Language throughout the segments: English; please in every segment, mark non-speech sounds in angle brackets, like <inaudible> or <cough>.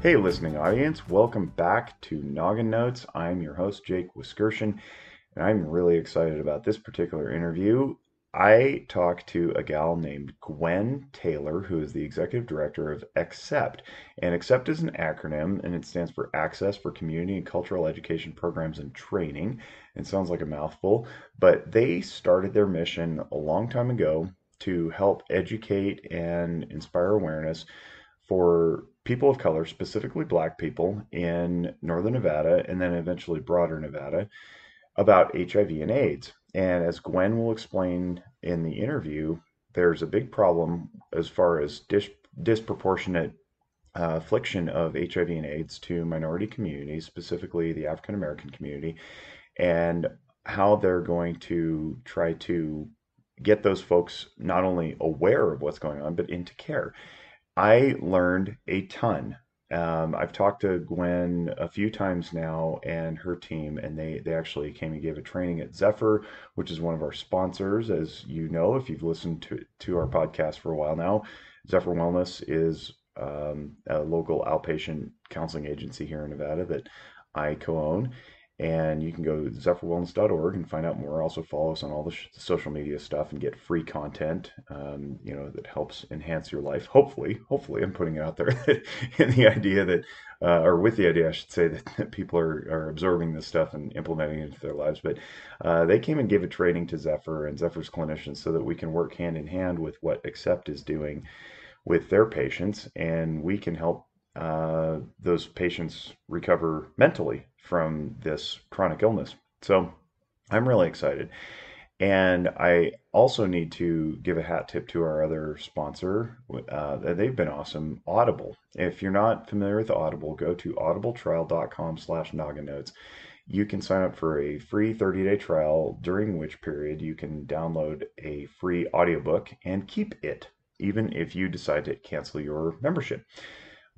Hey, listening audience, welcome back to Noggin Notes. I'm your host, Jake Wiskerson, and I'm really excited about this particular interview. I talked to a gal named Gwen Taylor, who is the executive director of ACCEPT. And ACCEPT is an acronym, and it stands for Access for Community and Cultural Education Programs and Training. It sounds like a mouthful, but they started their mission a long time ago to help educate and inspire awareness for people of color, specifically black people in northern Nevada and then eventually broader Nevada, about HIV and AIDS. And as Gwen will explain in the interview, there's a big problem as far as dis- disproportionate uh, affliction of HIV and AIDS to minority communities, specifically the African American community, and how they're going to try to get those folks not only aware of what's going on, but into care. I learned a ton. Um, I've talked to Gwen a few times now and her team, and they, they actually came and gave a training at Zephyr, which is one of our sponsors. As you know, if you've listened to, to our podcast for a while now, Zephyr Wellness is um, a local outpatient counseling agency here in Nevada that I co own and you can go to zephyrwellness.org and find out more. Also follow us on all the sh- social media stuff and get free content, um, you know, that helps enhance your life. Hopefully, hopefully, I'm putting it out there <laughs> in the idea that, uh, or with the idea, I should say that, <laughs> that people are, are absorbing this stuff and implementing it into their lives. But uh, they came and gave a training to Zephyr and Zephyr's clinicians so that we can work hand in hand with what Accept is doing with their patients, and we can help uh, those patients recover mentally from this chronic illness. So I'm really excited. And I also need to give a hat tip to our other sponsor. Uh, they've been awesome, Audible. If you're not familiar with Audible, go to audibletrial.com slash noggin You can sign up for a free 30-day trial, during which period you can download a free audiobook and keep it, even if you decide to cancel your membership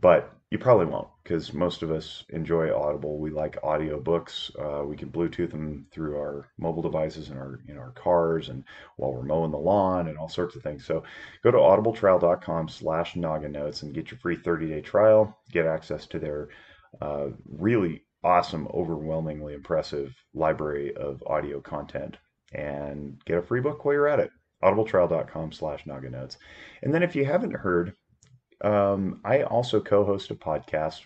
but you probably won't because most of us enjoy Audible. We like audiobooks. Uh, we can Bluetooth them through our mobile devices and our in our cars and while we're mowing the lawn and all sorts of things. So go to audibletrial.com slash noggin notes and get your free 30-day trial. Get access to their uh, really awesome, overwhelmingly impressive library of audio content and get a free book while you're at it. audibletrial.com slash noggin notes. And then if you haven't heard um, I also co-host a podcast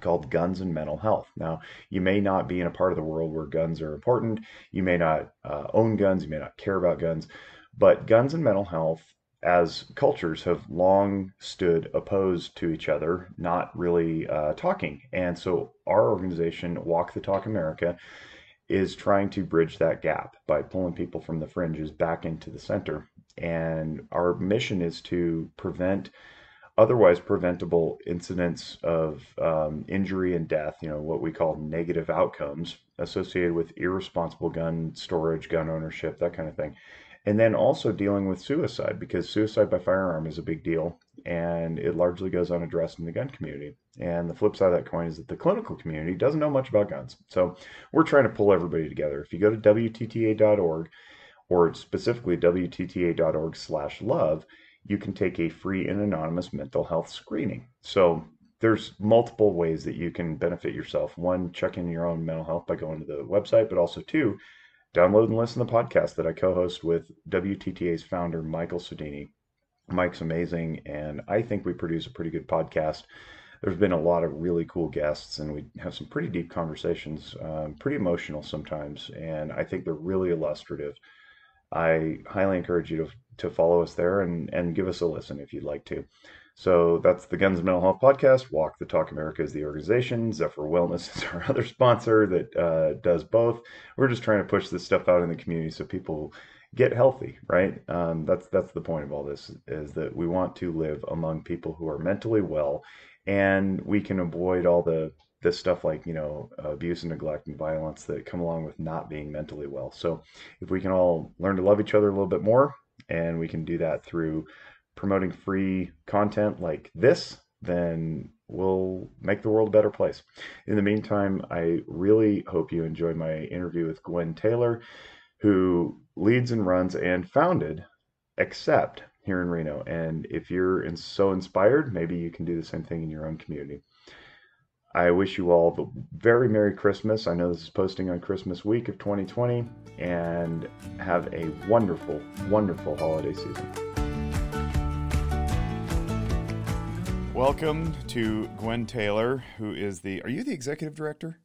called Guns and Mental Health. Now, you may not be in a part of the world where guns are important. You may not uh, own guns. You may not care about guns. But guns and mental health, as cultures, have long stood opposed to each other, not really uh, talking. And so, our organization, Walk the Talk America, is trying to bridge that gap by pulling people from the fringes back into the center. And our mission is to prevent otherwise preventable incidents of um, injury and death, you know, what we call negative outcomes associated with irresponsible gun storage, gun ownership, that kind of thing. And then also dealing with suicide because suicide by firearm is a big deal and it largely goes unaddressed in the gun community. And the flip side of that coin is that the clinical community doesn't know much about guns. So we're trying to pull everybody together. If you go to WTTA.org or specifically WTTA.org slash love, you can take a free and anonymous mental health screening. So there's multiple ways that you can benefit yourself. One, check in your own mental health by going to the website, but also two, download and listen to the podcast that I co-host with WTTA's founder, Michael Sodini. Mike's amazing, and I think we produce a pretty good podcast. There's been a lot of really cool guests, and we have some pretty deep conversations, um, pretty emotional sometimes, and I think they're really illustrative. I highly encourage you to to follow us there and, and give us a listen if you'd like to. So that's the Guns and Mental Health Podcast. Walk the Talk America is the organization. Zephyr Wellness <laughs> is our other sponsor that uh, does both. We're just trying to push this stuff out in the community so people get healthy, right? Um, that's that's the point of all this is that we want to live among people who are mentally well, and we can avoid all the this stuff like you know abuse and neglect and violence that come along with not being mentally well. So if we can all learn to love each other a little bit more, and we can do that through promoting free content like this, then we'll make the world a better place. In the meantime, I really hope you enjoy my interview with Gwen Taylor, who leads and runs and founded ACCEPT. here in Reno. And if you're so inspired, maybe you can do the same thing in your own community. I wish you all the very Merry Christmas. I know this is posting on Christmas week of 2020, and have a wonderful, wonderful holiday season. Welcome to Gwen Taylor, who is the. Are you the executive director?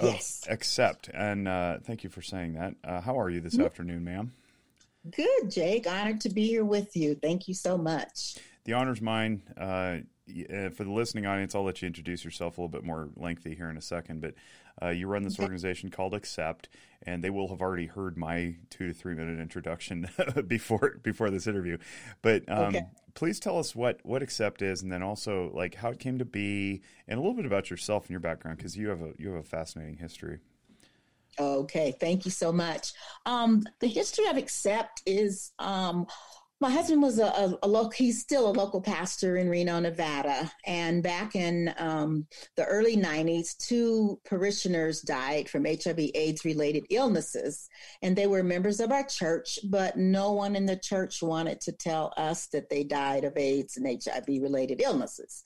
Yes. Accept. And uh, thank you for saying that. Uh, how are you this mm-hmm. afternoon, ma'am? Good, Jake. Honored to be here with you. Thank you so much. The honor's mine. Uh, uh, for the listening audience, I'll let you introduce yourself a little bit more lengthy here in a second. But uh, you run this organization called Accept, and they will have already heard my two to three minute introduction <laughs> before before this interview. But um, okay. please tell us what what Accept is, and then also like how it came to be, and a little bit about yourself and your background because you have a you have a fascinating history. Okay, thank you so much. Um, the history of Accept is um, my husband was a, a, a local, he's still a local pastor in Reno, Nevada. And back in um, the early 90s, two parishioners died from HIV AIDS related illnesses. And they were members of our church, but no one in the church wanted to tell us that they died of AIDS and HIV related illnesses.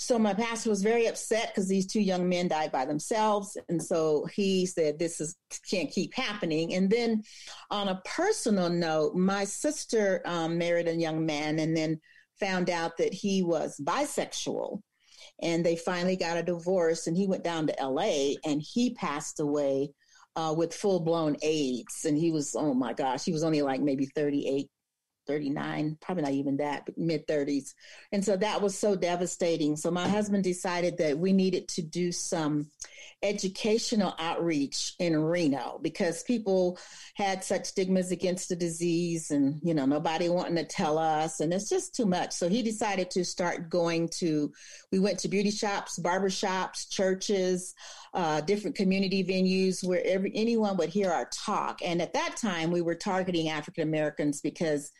So my pastor was very upset because these two young men died by themselves, and so he said, "This is can't keep happening." And then, on a personal note, my sister um, married a young man, and then found out that he was bisexual, and they finally got a divorce. And he went down to L.A. and he passed away uh, with full blown AIDS, and he was oh my gosh, he was only like maybe thirty eight 39, probably not even that, but mid 30s. And so that was so devastating. So my husband decided that we needed to do some educational outreach in Reno because people had such stigmas against the disease and, you know, nobody wanting to tell us. And it's just too much. So he decided to start going to, we went to beauty shops, barber shops, churches, uh, different community venues where every, anyone would hear our talk. And at that time, we were targeting African Americans because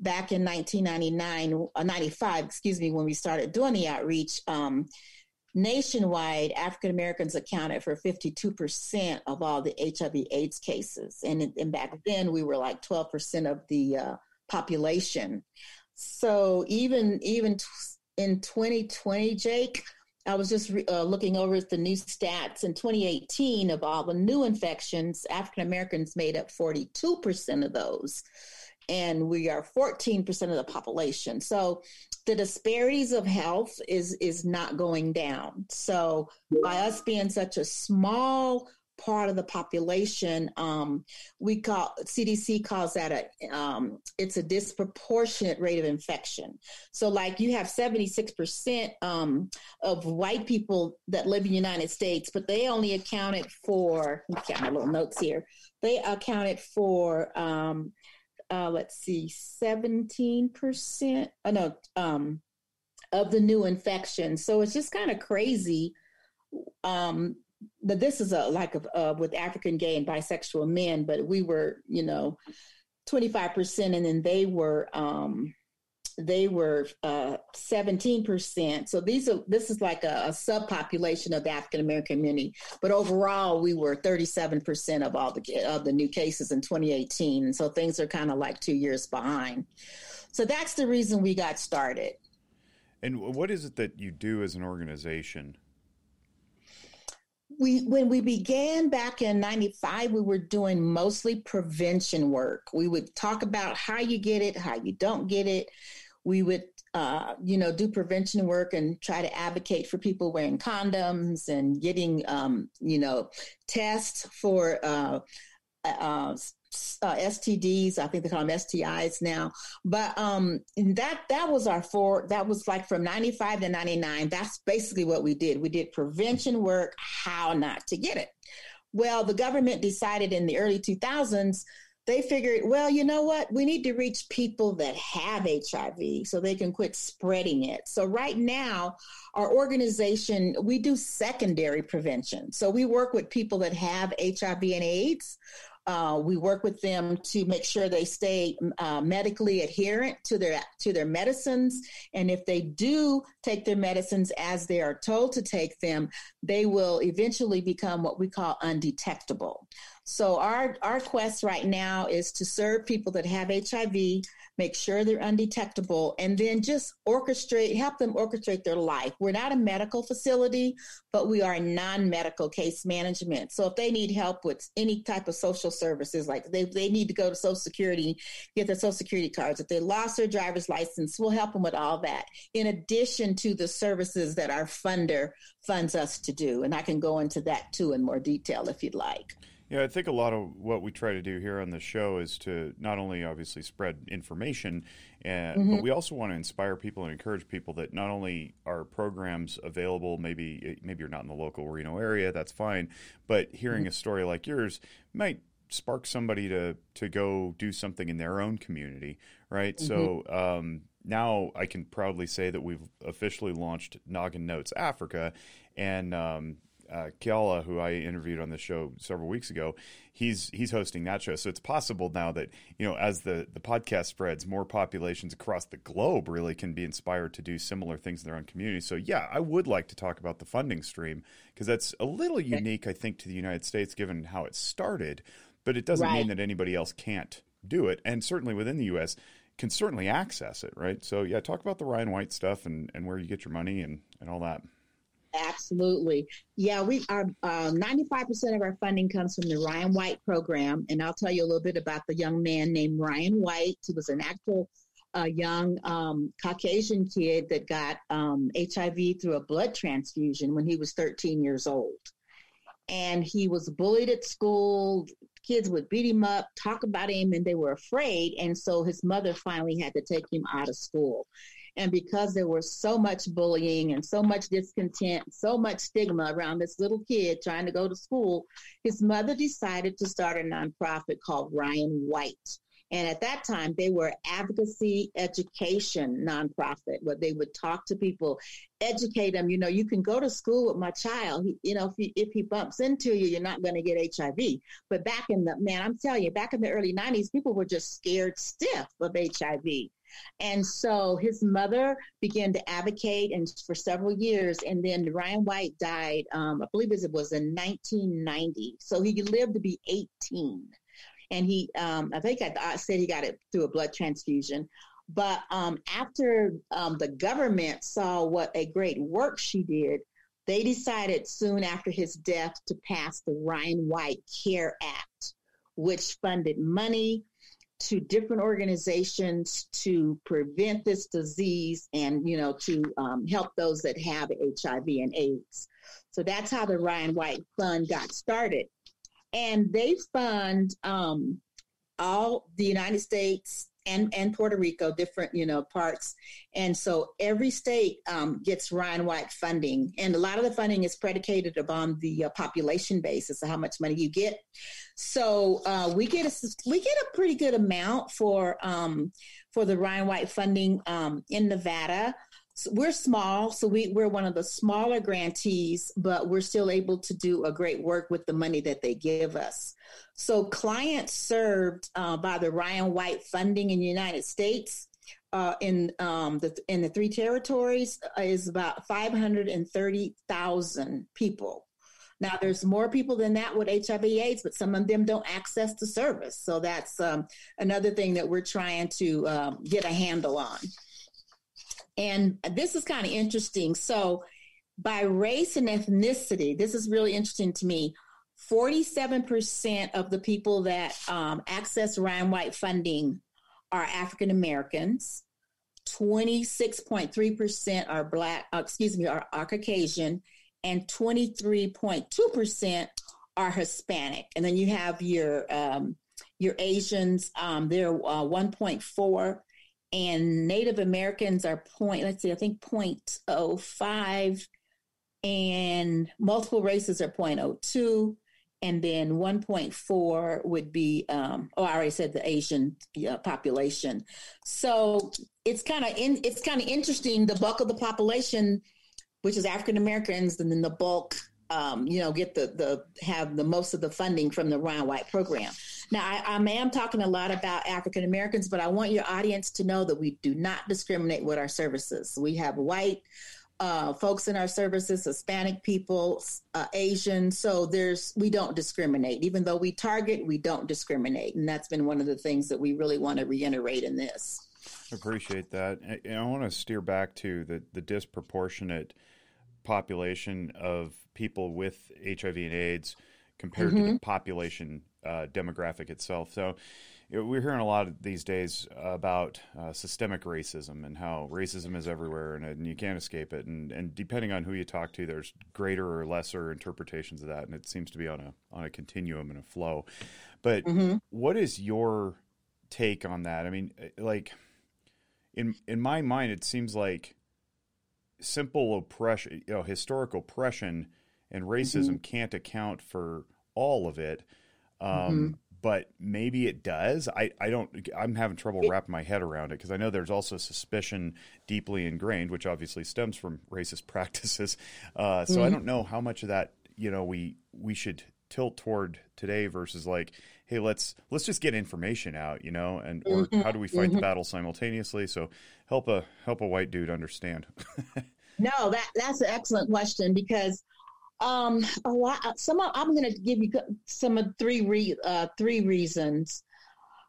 back in 1999, uh, 95, excuse me, when we started doing the outreach, um, nationwide, African Americans accounted for 52% of all the HIV AIDS cases. And, and back then, we were like 12% of the uh, population. So even, even t- in 2020, Jake, I was just re- uh, looking over the new stats in 2018 of all the new infections, African Americans made up 42% of those and we are 14% of the population. So the disparities of health is is not going down. So by us being such a small part of the population, um, we call CDC calls that a um, it's a disproportionate rate of infection. So like you have 76% um, of white people that live in the United States, but they only accounted for, get my little notes here. They accounted for um, uh, let's see, 17%, oh no, um, of the new infections. So it's just kind of crazy um, that this is a like a, uh, with African gay and bisexual men, but we were, you know, 25% and then they were um, they were uh, 17%. So these are this is like a, a subpopulation of the African American community. But overall, we were 37% of all the of the new cases in 2018. And so things are kind of like two years behind. So that's the reason we got started. And what is it that you do as an organization? we when we began back in 95 we were doing mostly prevention work we would talk about how you get it how you don't get it we would uh, you know do prevention work and try to advocate for people wearing condoms and getting um, you know tests for uh, uh, uh STDs. I think they call them STIs now. But um, that that was our four. That was like from ninety five to ninety nine. That's basically what we did. We did prevention work, how not to get it. Well, the government decided in the early two thousands they figured, well, you know what? We need to reach people that have HIV so they can quit spreading it. So, right now, our organization, we do secondary prevention. So, we work with people that have HIV and AIDS. Uh, we work with them to make sure they stay uh, medically adherent to their to their medicines, and if they do take their medicines as they are told to take them, they will eventually become what we call undetectable. So our our quest right now is to serve people that have HIV, make sure they're undetectable, and then just orchestrate, help them orchestrate their life. We're not a medical facility, but we are non-medical case management. So if they need help with any type of social services, like they, they need to go to Social Security, get their Social Security cards, if they lost their driver's license, we'll help them with all that. In addition to the services that our funder funds us to do. And I can go into that too in more detail if you'd like. Yeah, I think a lot of what we try to do here on the show is to not only obviously spread information, and, mm-hmm. but we also want to inspire people and encourage people that not only are programs available, maybe maybe you're not in the local Reno area, that's fine, but hearing mm-hmm. a story like yours might spark somebody to to go do something in their own community, right? Mm-hmm. So um, now I can proudly say that we've officially launched Noggin Notes Africa, and um, uh, Kiala, who I interviewed on the show several weeks ago, he's he's hosting that show. So it's possible now that you know, as the the podcast spreads, more populations across the globe really can be inspired to do similar things in their own community. So yeah, I would like to talk about the funding stream because that's a little unique, I think, to the United States given how it started. But it doesn't right. mean that anybody else can't do it, and certainly within the U.S. can certainly access it, right? So yeah, talk about the Ryan White stuff and and where you get your money and and all that. Absolutely. Yeah, we are uh, 95% of our funding comes from the Ryan White program. And I'll tell you a little bit about the young man named Ryan White. He was an actual uh, young um, Caucasian kid that got um, HIV through a blood transfusion when he was 13 years old. And he was bullied at school. Kids would beat him up, talk about him, and they were afraid. And so his mother finally had to take him out of school. And because there was so much bullying and so much discontent, so much stigma around this little kid trying to go to school, his mother decided to start a nonprofit called Ryan White. And at that time, they were advocacy education nonprofit where they would talk to people, educate them. You know, you can go to school with my child. You know, if he, if he bumps into you, you're not going to get HIV. But back in the man, I'm telling you, back in the early 90s, people were just scared stiff of HIV. And so his mother began to advocate and for several years. And then Ryan White died, um, I believe it was in 1990. So he lived to be 18. And he, um, I think I, said he got it through a blood transfusion. But um, after um, the government saw what a great work she did, they decided soon after his death to pass the Ryan White Care Act, which funded money to different organizations to prevent this disease and you know to um, help those that have hiv and aids. So that's how the ryan white fund got started. And they fund um, all the united states and, and Puerto Rico, different, you know, parts. And so every state um, gets Ryan White funding. And a lot of the funding is predicated upon the uh, population basis of how much money you get. So uh, we get a we get a pretty good amount for um, for the Ryan White funding um, in Nevada. So we're small, so we, we're one of the smaller grantees, but we're still able to do a great work with the money that they give us. So clients served uh, by the Ryan White funding in the United States uh, in um, the in the three territories uh, is about 530,000 people. Now, there's more people than that with HIV/AIDS, but some of them don't access the service. So that's um, another thing that we're trying to um, get a handle on. And this is kind of interesting. So, by race and ethnicity, this is really interesting to me. 47% of the people that um, access Ryan White funding are African Americans. 26.3% are Black, uh, excuse me, are, are Caucasian, and 23.2% are Hispanic. And then you have your um, your Asians, um, they're uh, 1.4 and Native Americans are point, let's see, I think 0.05, and multiple races are 0.02, and then 1.4 would be, um, oh, I already said the Asian uh, population. So it's kind of in, it's kind of interesting. The bulk of the population, which is African Americans, and then the bulk um, you know, get the the have the most of the funding from the Ryan White program. Now, I, I am talking a lot about African Americans, but I want your audience to know that we do not discriminate with our services. We have white, uh, folks in our services, Hispanic people, uh, Asian. So there's we don't discriminate. Even though we target, we don't discriminate, and that's been one of the things that we really want to reiterate in this. Appreciate that. And I want to steer back to the the disproportionate population of people with HIV and AIDS compared mm-hmm. to the mm-hmm. population uh, demographic itself. So you know, we're hearing a lot these days about uh, systemic racism and how racism is everywhere and, and, you can't escape it. And, and depending on who you talk to, there's greater or lesser interpretations of that, and it seems to be on a on a continuum and a flow. But mm-hmm. what is your take on that? I mean, uh, like in in my mind, it seems like simple oppression, you know, historic oppression and racism mm-hmm. can't account for all of it. Um, mm-hmm but maybe it does. I, I don't. I'm having trouble wrapping my head around it because I know there's also suspicion deeply ingrained, which obviously stems from <laughs> racist practices. Uh, so mm-hmm. I don't know how much of that you know we we should tilt toward today versus like, hey, let's let's just get information out, you know, and or mm-hmm. how do we fight mm-hmm. the battle simultaneously? So help a help a white dude understand. <laughs> no, that that's an excellent question because um, a lot. Uh, some I'm going to give you some of three re, uh, three reasons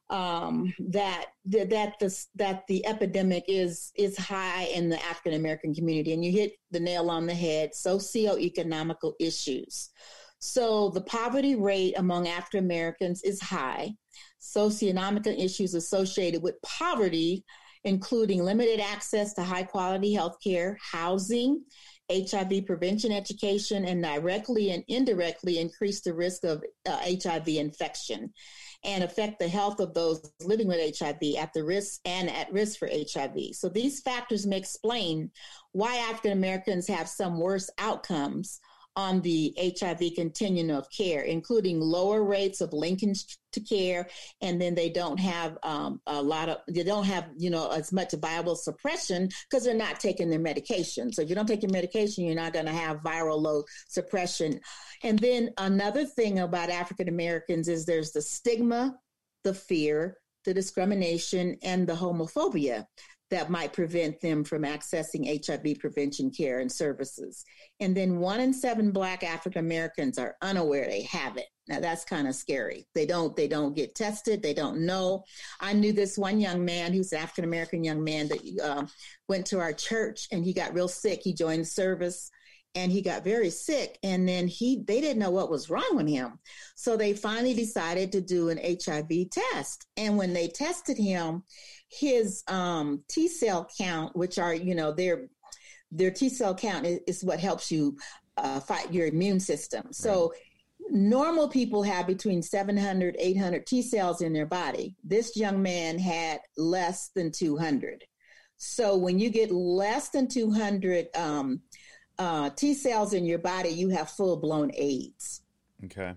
um, that that the that the epidemic is is high in the African American community, and you hit the nail on the head. Socioeconomical issues. So the poverty rate among African Americans is high. Socioeconomic issues associated with poverty, including limited access to high quality health care, housing, HIV prevention education and directly and indirectly increase the risk of uh, HIV infection and affect the health of those living with HIV at the risk and at risk for HIV. So these factors may explain why African Americans have some worse outcomes on the HIV continuum of care, including lower rates of linkage to care, and then they don't have um, a lot of they don't have you know as much viral suppression because they're not taking their medication. So if you don't take your medication, you're not going to have viral load suppression. And then another thing about African Americans is there's the stigma, the fear, the discrimination, and the homophobia that might prevent them from accessing HIV prevention care and services. And then one in seven Black African Americans are unaware they have it. Now that's kind of scary. They don't they don't get tested. They don't know. I knew this one young man who's an African American young man that uh, went to our church and he got real sick. He joined the service and he got very sick and then he they didn't know what was wrong with him so they finally decided to do an hiv test and when they tested him his um, t cell count which are you know their their t cell count is, is what helps you uh, fight your immune system so right. Normal people have between 700, 800 T cells in their body. This young man had less than 200. So when you get less than 200 um, uh, T cells in your body, you have full blown AIDS. Okay.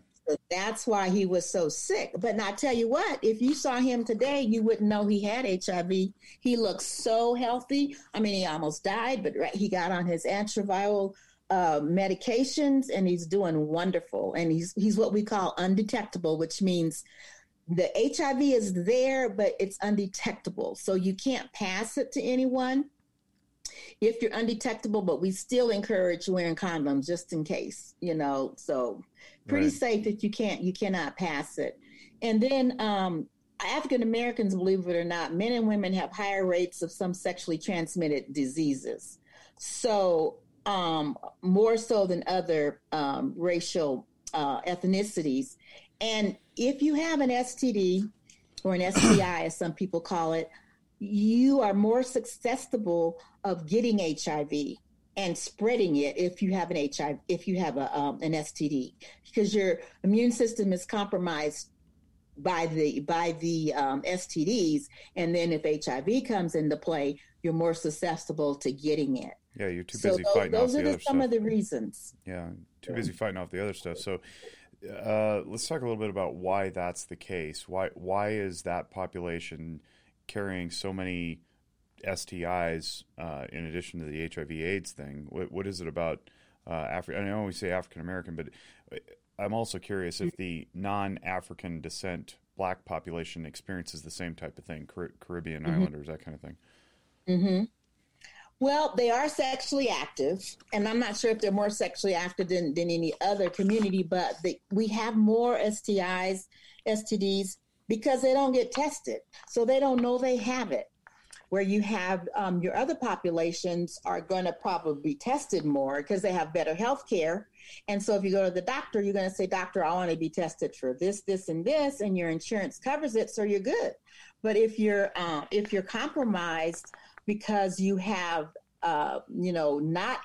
That's why he was so sick. But I tell you what, if you saw him today, you wouldn't know he had HIV. He looks so healthy. I mean, he almost died, but he got on his antiviral uh, medications and he's doing wonderful. And he's he's what we call undetectable, which means the HIV is there, but it's undetectable. So you can't pass it to anyone if you're undetectable, but we still encourage wearing condoms just in case, you know. So pretty right. safe that you can't you cannot pass it. And then um, African Americans, believe it or not, men and women have higher rates of some sexually transmitted diseases. So um, more so than other um, racial uh, ethnicities. And if you have an STD or an STI, as some people call it, you are more susceptible of getting HIV and spreading it if you have an HIV, if you have a, um, an STD, because your immune system is compromised by the by the um, STDs, and then if HIV comes into play, you're more susceptible to getting it. Yeah, you're too busy so fighting those, off the, other some stuff. of the reasons. Yeah, too yeah. busy fighting off the other stuff. So, uh, let's talk a little bit about why that's the case. Why why is that population carrying so many STIs uh, in addition to the HIV/AIDS thing? What, what is it about uh, Africa? I know we say African American, but uh, I'm also curious if the non-African descent Black population experiences the same type of thing, Car- Caribbean mm-hmm. Islanders, that kind of thing. Mm-hmm. Well, they are sexually active, and I'm not sure if they're more sexually active than, than any other community, but they, we have more STIs, STDs because they don't get tested. So they don't know they have it. Where you have um, your other populations are going to probably be tested more because they have better health care. And so if you go to the doctor, you're going to say, Doctor, I want to be tested for this, this, and this, and your insurance covers it, so you're good. But if you're uh, if you're compromised, because you have, uh, you know, not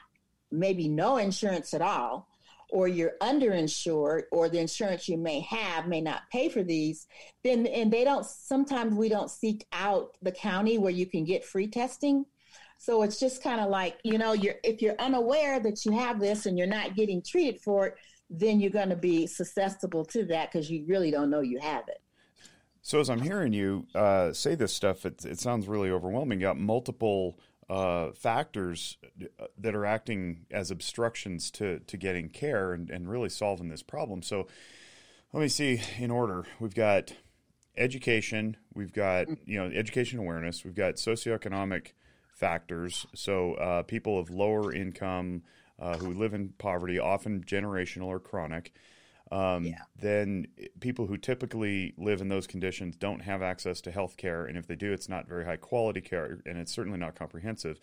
maybe no insurance at all, or you're underinsured, or the insurance you may have may not pay for these, then and they don't. Sometimes we don't seek out the county where you can get free testing. So it's just kind of like you know, you're if you're unaware that you have this and you're not getting treated for it, then you're going to be susceptible to that because you really don't know you have it. So as I'm hearing you uh, say this stuff, it, it, sounds really overwhelming. You got multiple uh, factors uh, that are acting as obstructions to to getting care and, and really solving this problem. So let me see in order. We've got education, we've got you know education awareness, we've got socioeconomic factors. So uh, people of lower income uh, who live in poverty, often generational or chronic um, yeah. then people who typically live in those conditions don't have access to health care. And if they do, it's not very high quality care and it's certainly not comprehensive.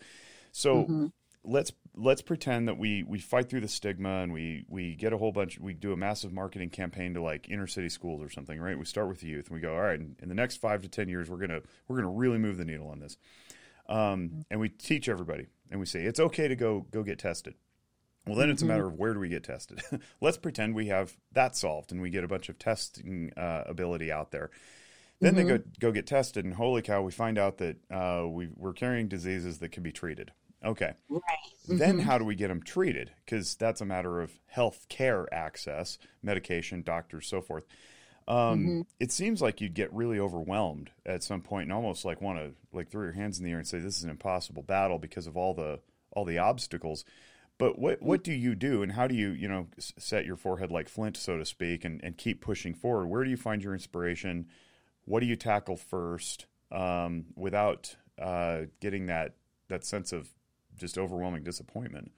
So mm-hmm. let's let's pretend that we, we fight through the stigma and we, we get a whole bunch, we do a massive marketing campaign to like inner city schools or something, right? We start with the youth and we go, all right, in, in the next five to 10 years, we're going to, we're to really move the needle on this. Um, mm-hmm. and we teach everybody and we say, it's okay to go, go get tested. Well, then it's a matter mm-hmm. of where do we get tested? <laughs> Let's pretend we have that solved and we get a bunch of testing uh, ability out there. Then mm-hmm. they go go get tested, and holy cow, we find out that uh, we, we're carrying diseases that can be treated. Okay. Right. Mm-hmm. Then how do we get them treated? Because that's a matter of health care access, medication, doctors, so forth. Um, mm-hmm. It seems like you'd get really overwhelmed at some point and almost like want to like throw your hands in the air and say this is an impossible battle because of all the all the obstacles. But what what do you do, and how do you you know set your forehead like flint, so to speak, and, and keep pushing forward? Where do you find your inspiration? What do you tackle first um, without uh, getting that that sense of just overwhelming disappointment?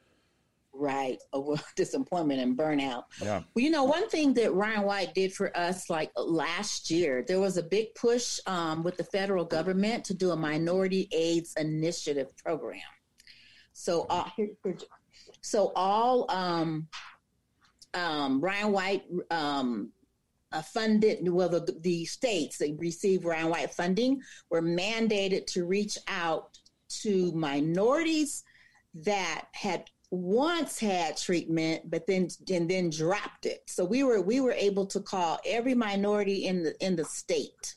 Right, <laughs> disappointment and burnout. Yeah. Well, you know, one thing that Ryan White did for us, like last year, there was a big push um, with the federal government to do a minority AIDS initiative program. So uh, here, so all um, um, Ryan White um, uh, funded, well, the, the states that receive Ryan White funding were mandated to reach out to minorities that had once had treatment but then and then dropped it. So we were we were able to call every minority in the in the state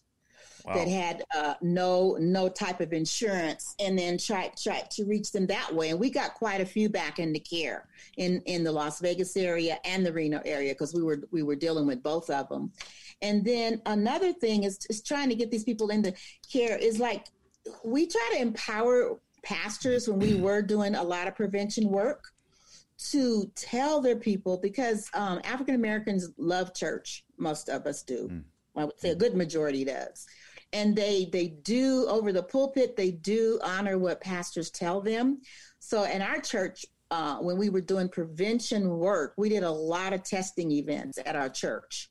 wow. that had uh, no no type of insurance, and then try try to reach them that way. And we got quite a few back into care in in the Las Vegas area and the Reno area because we were we were dealing with both of them. And then another thing is, is trying to get these people into care is like we try to empower pastors when we were doing a lot of prevention work to tell their people because um, African Americans love church. Most of us do. Mm. I would say a good majority does and they they do over the pulpit they do honor what pastors tell them. So in our church uh, when we were doing prevention work we did a lot of testing events at our church.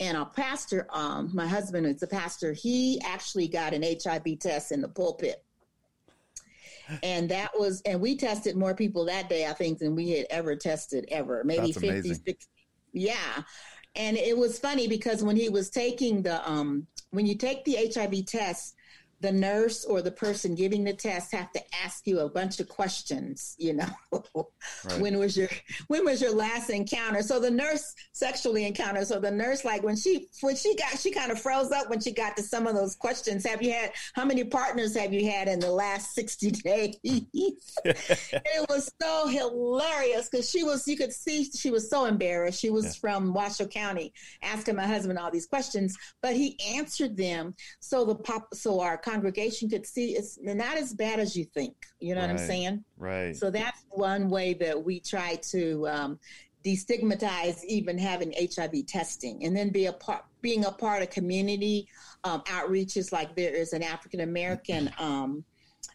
And our pastor um, my husband is a pastor he actually got an hiv test in the pulpit. And that was and we tested more people that day i think than we had ever tested ever. Maybe That's 50 amazing. 60 yeah and it was funny because when he was taking the um when you take the HIV test, the nurse or the person giving the test have to ask you a bunch of questions you know? Right. when was your when was your last encounter? So the nurse sexually encountered so the nurse like when she when she got she kind of froze up when she got to some of those questions. Have you had how many partners have you had in the last 60 days? <laughs> It was so hilarious because she was you could see she was so embarrassed. She was yeah. from washoe county asking my husband all these questions but he answered them. So the pop so our congregation could see it's not as bad as you think. You know right, what I'm saying? Right. So that's one way that we try to um, destigmatize even having HIV testing, and then be a part, being a part of community um, outreaches. Like there is an African American <clears throat> um,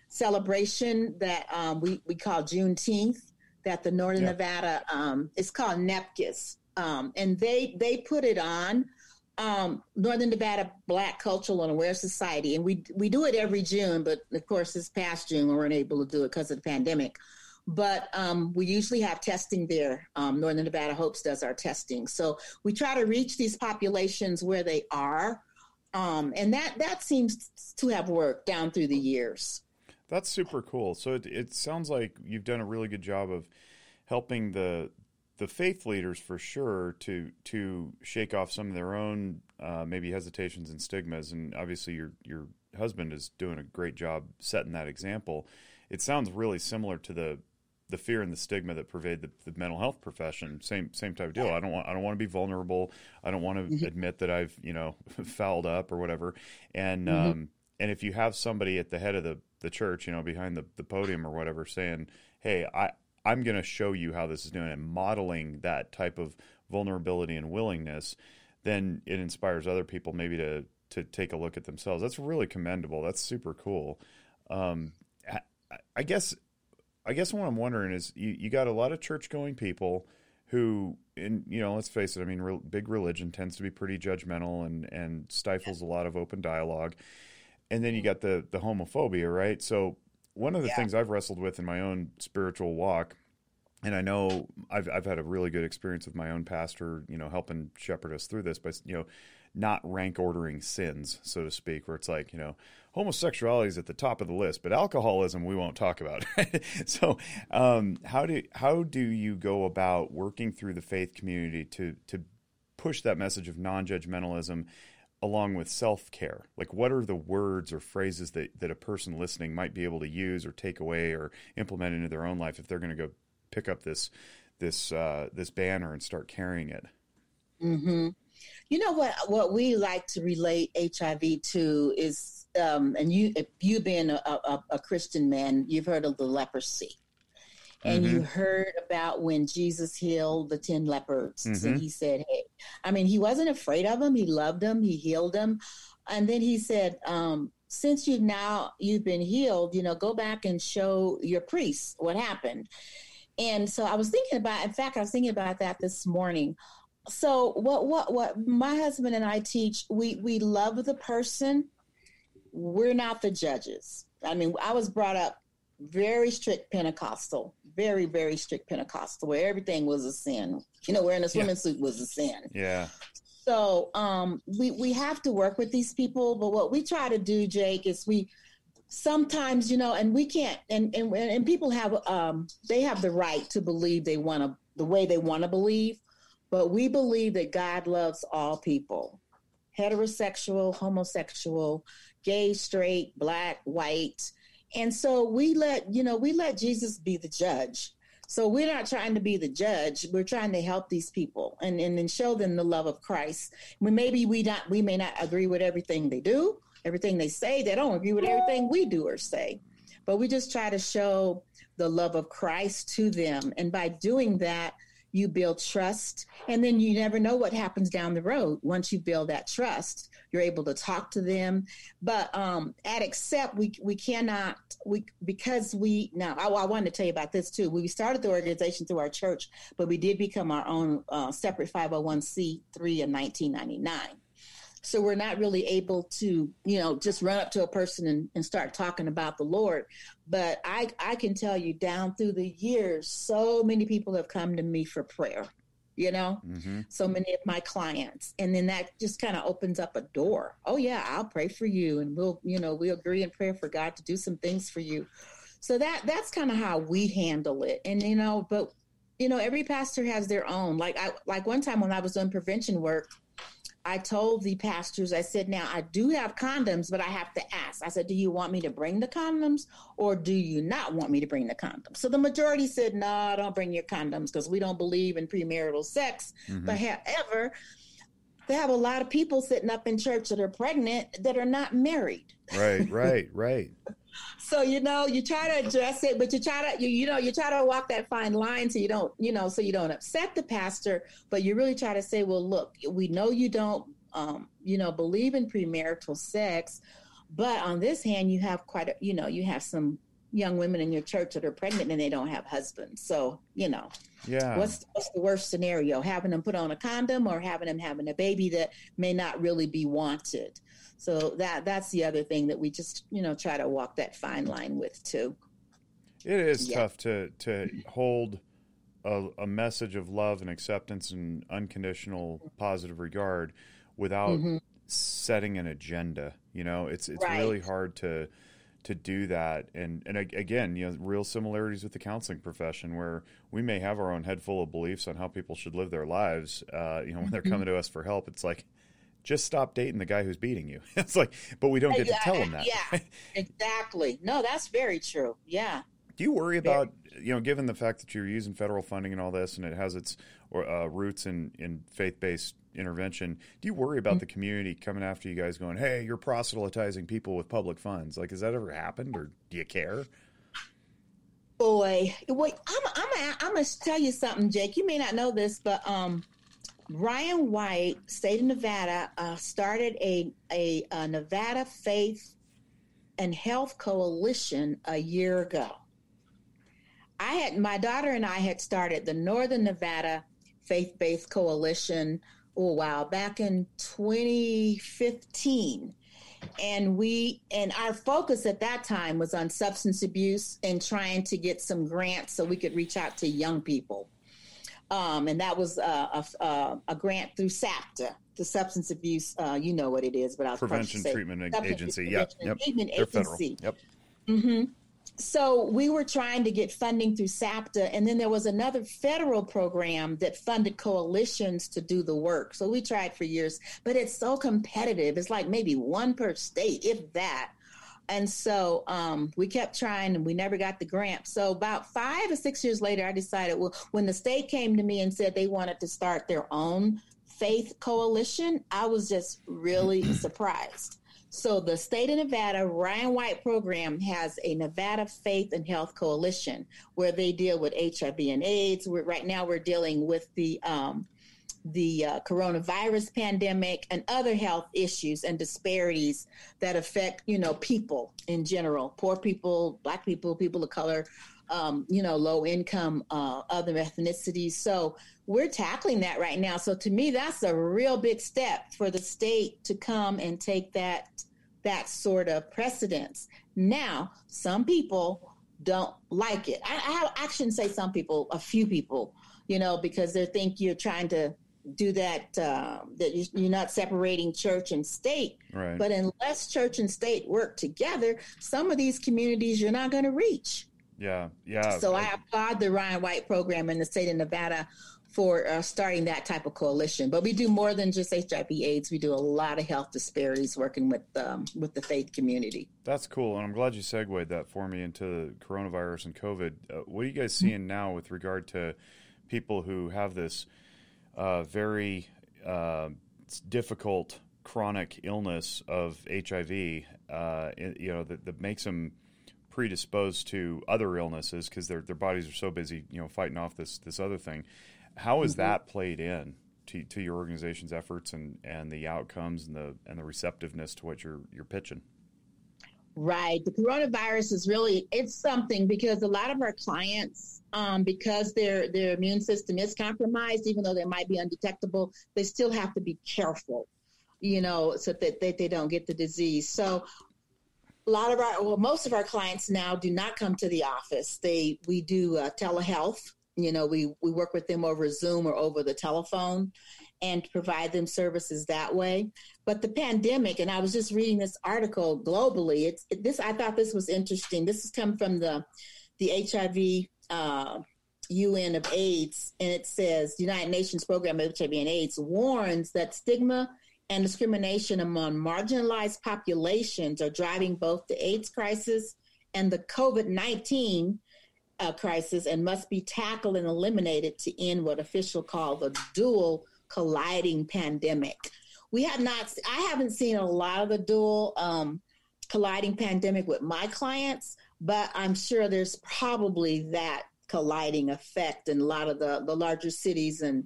celebration that um, we we call Juneteenth. That the Northern yeah. Nevada um, it's called NEPCUS, um, and they they put it on um, Northern Nevada Black Cultural and Aware Society, and we we do it every June. But of course, this past June we weren't able to do it because of the pandemic. But um, we usually have testing there. Um, Northern Nevada Hopes does our testing, so we try to reach these populations where they are, um, and that that seems to have worked down through the years. That's super cool. So it, it sounds like you've done a really good job of helping the the faith leaders for sure to to shake off some of their own uh, maybe hesitations and stigmas. And obviously, your your husband is doing a great job setting that example. It sounds really similar to the the fear and the stigma that pervade the, the mental health profession. Same same type of deal. I don't want I don't want to be vulnerable. I don't want to mm-hmm. admit that I've you know <laughs> fouled up or whatever. And mm-hmm. um, and if you have somebody at the head of the the church, you know, behind the, the podium or whatever, saying, "Hey, I I'm going to show you how this is doing and modeling that type of vulnerability and willingness, then it inspires other people maybe to to take a look at themselves. That's really commendable. That's super cool. Um, I, I, guess I guess what I'm wondering is you, you got a lot of church going people who, in you know, let's face it. I mean, big religion tends to be pretty judgmental and and stifles a lot of open dialogue. And then you got the the homophobia, right? So one of the yeah. things I've wrestled with in my own spiritual walk, and I know I've I've had a really good experience with my own pastor, you know, helping shepherd us through this, but you know, not rank ordering sins, so to speak, where it's like, you know, homosexuality is at the top of the list, but alcoholism we won't talk about. <laughs> so, um, how do how do you go about working through the faith community to to push that message of non judgmentalism along with self care? Like, what are the words or phrases that, that a person listening might be able to use or take away or implement into their own life if they're going to go pick up this this uh, this banner and start carrying it? Mm-hmm. You know what? What we like to relate HIV to is, um, and you, if you being a, a, a Christian man, you've heard of the leprosy and mm-hmm. you heard about when Jesus healed the 10 lepers. Mm-hmm. And he said, Hey, I mean, he wasn't afraid of them. He loved them. He healed them. And then he said, um, since you've now you've been healed, you know, go back and show your priests what happened. And so I was thinking about, in fact, I was thinking about that this morning. So what what what my husband and I teach, we we love the person. We're not the judges. I mean, I was brought up very strict Pentecostal, very, very strict Pentecostal, where everything was a sin. You know, wearing a swimming yeah. suit was a sin. Yeah. So um, we we have to work with these people, but what we try to do, Jake, is we sometimes, you know, and we can't, and and and people have um, they have the right to believe they want to the way they want to believe, but we believe that God loves all people, heterosexual, homosexual, gay, straight, black, white and so we let, you know, we let Jesus be the judge. So we're not trying to be the judge. We're trying to help these people and, and, and show them the love of Christ. We maybe we not we may not agree with everything they do, everything they say. They don't agree with everything we do or say. But we just try to show the love of Christ to them. And by doing that, you build trust and then you never know what happens down the road once you build that trust you're able to talk to them. But um, at accept we we cannot we because we now I, I, wanted to tell you about this too. We started the organization through our church but we did become our own uh, separate 501c3 in 1999 so we're not really able to you know just run up to a person and, and start talking about the lord. But i i can tell you down through the years so many people have come to me for prayer you know? Mm-hmm. so many of my clients and then that just kind of opens up a door. Oh yeah i'll pray for you and we'll you know we agree in prayer for god to do some things for you. So that that's kind of how we handle it. And you know but you know every pastor has their own. Like i like one time when i was doing prevention work I told the pastors, I said, now I do have condoms, but I have to ask. I said, do you want me to bring the condoms or do you not want me to bring the condoms? So the majority said, no, don't bring your condoms because we don't believe in premarital sex. Mm-hmm. But however, they have a lot of people sitting up in church that are pregnant that are not married. Right, right, right. So you know you try to address it but you try to you, you know you try to walk that fine line so you don't you know so you don't upset the pastor but you really try to say well look we know you don't um, you know believe in premarital sex But on this hand, you have quite a, you know, you have some young women in your church that are pregnant and they don't have husbands. So, you know, yeah. What's what's the worst scenario? Having them put on a condom or having them having a baby that may not really be wanted. So that that's the other thing that we just, you know, try to walk that fine line with too. It is yeah. tough to to hold a, a, message of love and acceptance and unconditional positive regard without mm-hmm. setting an agenda. You know, it's it's right. really hard to to do that. And and again, you know, real similarities with the counseling profession, where we may have our own head full of beliefs on how people should live their lives. Uh, you know, when they're mm-hmm. coming to us for help, it's like. Just stop dating the guy who's beating you. <laughs> it's like, but we don't get to tell him that. Yeah, exactly. No, that's very true. Yeah. Do you worry about you know, given the fact that you're using federal funding and all this, and it has its uh, roots in in faith based intervention, do you worry about mm-hmm. the community coming after you guys, going, "Hey, you're proselytizing people with public funds"? Like, has that ever happened, or do you care? Boy, wait, I'm I'm I'm gonna tell you something, Jake. You may not know this, but um, Ryan White, state of Nevada, uh, started a, a a Nevada Faith and Health Coalition a year ago. I had my daughter and I had started the Northern Nevada Faith Based Coalition oh wow back in 2015 and we and our focus at that time was on substance abuse and trying to get some grants so we could reach out to young people um, and that was a, a, a, grant through SAPTA, the Substance Abuse. Uh, you know what it is, but I was Prevention Treatment Agency. Yep, yep. Treatment They're Agency. Federal. Yep. Mm-hmm so we were trying to get funding through SAPTA, and then there was another federal program that funded coalitions to do the work. So we tried for years, but it's so competitive. It's like maybe one per state, if that. And so um, we kept trying, and we never got the grant. So about five or six years later, I decided, well, when the state came to me and said they wanted to start their own faith coalition, I was just really surprised. So the state of Nevada Ryan White program has a Nevada Faith and Health Coalition where they deal with HIV and AIDS. We're, right now, we're dealing with the um, the uh, coronavirus pandemic and other health issues and disparities that affect you know people in general, poor people, black people, people of color. Um, you know, low income, uh, other ethnicities. So we're tackling that right now. So to me, that's a real big step for the state to come and take that that sort of precedence. Now, some people don't like it. I, I, I shouldn't say some people, a few people, you know, because they think you're trying to do that uh, that you're not separating church and state right. but unless church and state work together some of these communities you're not going to reach yeah yeah so i applaud the ryan white program in the state of nevada for uh, starting that type of coalition. But we do more than just HIV/AIDS. We do a lot of health disparities working with um, with the faith community. That's cool, and I'm glad you segued that for me into coronavirus and COVID. Uh, what are you guys seeing now with regard to people who have this uh, very uh, difficult chronic illness of HIV? Uh, you know that, that makes them predisposed to other illnesses because their their bodies are so busy, you know, fighting off this this other thing. How has mm-hmm. that played in to, to your organization's efforts and, and the outcomes and the and the receptiveness to what you're you're pitching? Right. The coronavirus is really it's something because a lot of our clients, um, because their their immune system is compromised, even though they might be undetectable, they still have to be careful, you know, so that, that they don't get the disease. So a lot of our well most of our clients now do not come to the office they we do uh, telehealth you know, we, we work with them over Zoom or over the telephone and provide them services that way. But the pandemic, and I was just reading this article globally. It's it, this. I thought this was interesting. This has come from the the HIV uh, UN of AIDS, and it says United Nations Program of HIV and AIDS warns that stigma and discrimination among marginalized populations are driving both the AIDS crisis and the COVID nineteen uh, crisis and must be tackled and eliminated to end what officials call the dual colliding pandemic. We have not, I haven't seen a lot of the dual um, colliding pandemic with my clients, but I'm sure there's probably that colliding effect in a lot of the, the larger cities and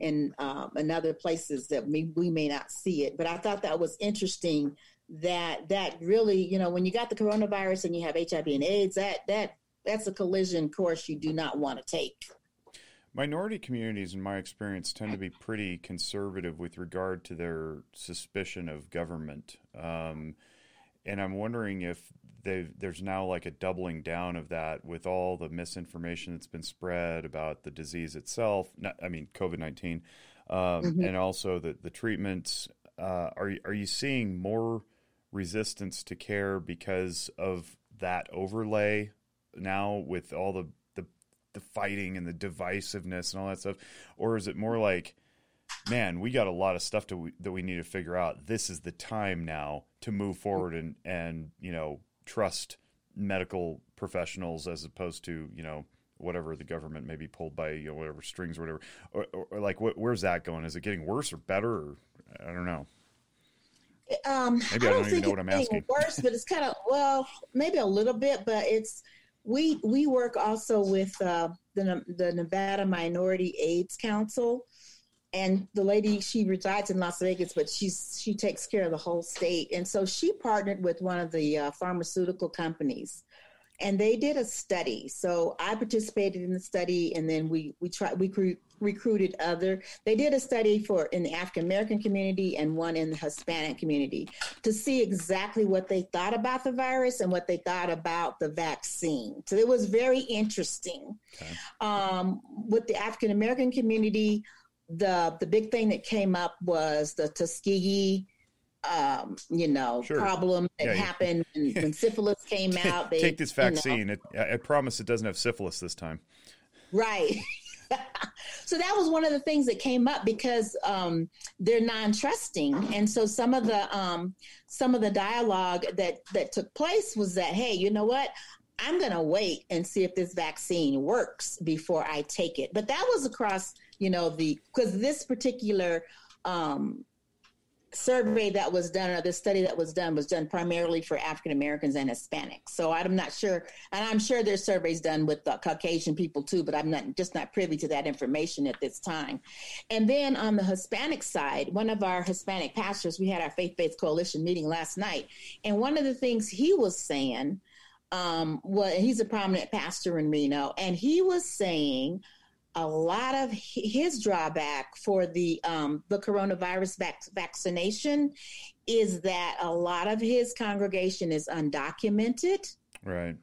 in um, and other places that we, we may not see it. But I thought that was interesting that that really, you know, when you got the coronavirus and you have HIV and AIDS, that that that's a collision course you do not want to take. Minority communities, in my experience, tend to be pretty conservative with regard to their suspicion of government. Um, and I'm wondering if there's now like a doubling down of that with all the misinformation that's been spread about the disease itself. Not, I mean, COVID 19, um, mm-hmm. and also the, the treatments. Uh, are, are you seeing more resistance to care because of that overlay now with all the the fighting and the divisiveness and all that stuff, or is it more like, man, we got a lot of stuff to, that we need to figure out. This is the time now to move forward and and you know trust medical professionals as opposed to you know whatever the government may be pulled by you know whatever strings or whatever. Or, or, or like wh- where's that going? Is it getting worse or better? Or i don't know. Um, maybe i don't, I don't even know what i'm asking. worse but it's kind of <laughs> well maybe a little bit but it's we we work also with uh, the the Nevada Minority AIDS Council, and the lady she resides in Las Vegas, but she's she takes care of the whole state, and so she partnered with one of the uh, pharmaceutical companies, and they did a study. So I participated in the study, and then we we tried we cre- recruited other. They did a study for in the African American community and one in the Hispanic community to see exactly what they thought about the virus and what they thought about the vaccine. So it was very interesting. Okay. Um, with the African American community, the the big thing that came up was the Tuskegee um, you know, sure. problem that yeah, happened when, <laughs> when, syphilis came out. They, Take this vaccine. You know, it, I promise it doesn't have syphilis this time. Right. <laughs> so that was one of the things that came up because um, they're non-trusting, and so some of the um, some of the dialogue that that took place was that, hey, you know what? I'm going to wait and see if this vaccine works before I take it. But that was across, you know, the because this particular um, survey that was done or the study that was done was done primarily for African Americans and Hispanics. So I'm not sure, and I'm sure there's surveys done with the Caucasian people too, but I'm not just not privy to that information at this time. And then on the Hispanic side, one of our Hispanic pastors, we had our faith-based coalition meeting last night, and one of the things he was saying, um, well, he's a prominent pastor in Reno, and he was saying a lot of his drawback for the um, the coronavirus vac- vaccination is that a lot of his congregation is undocumented. Right.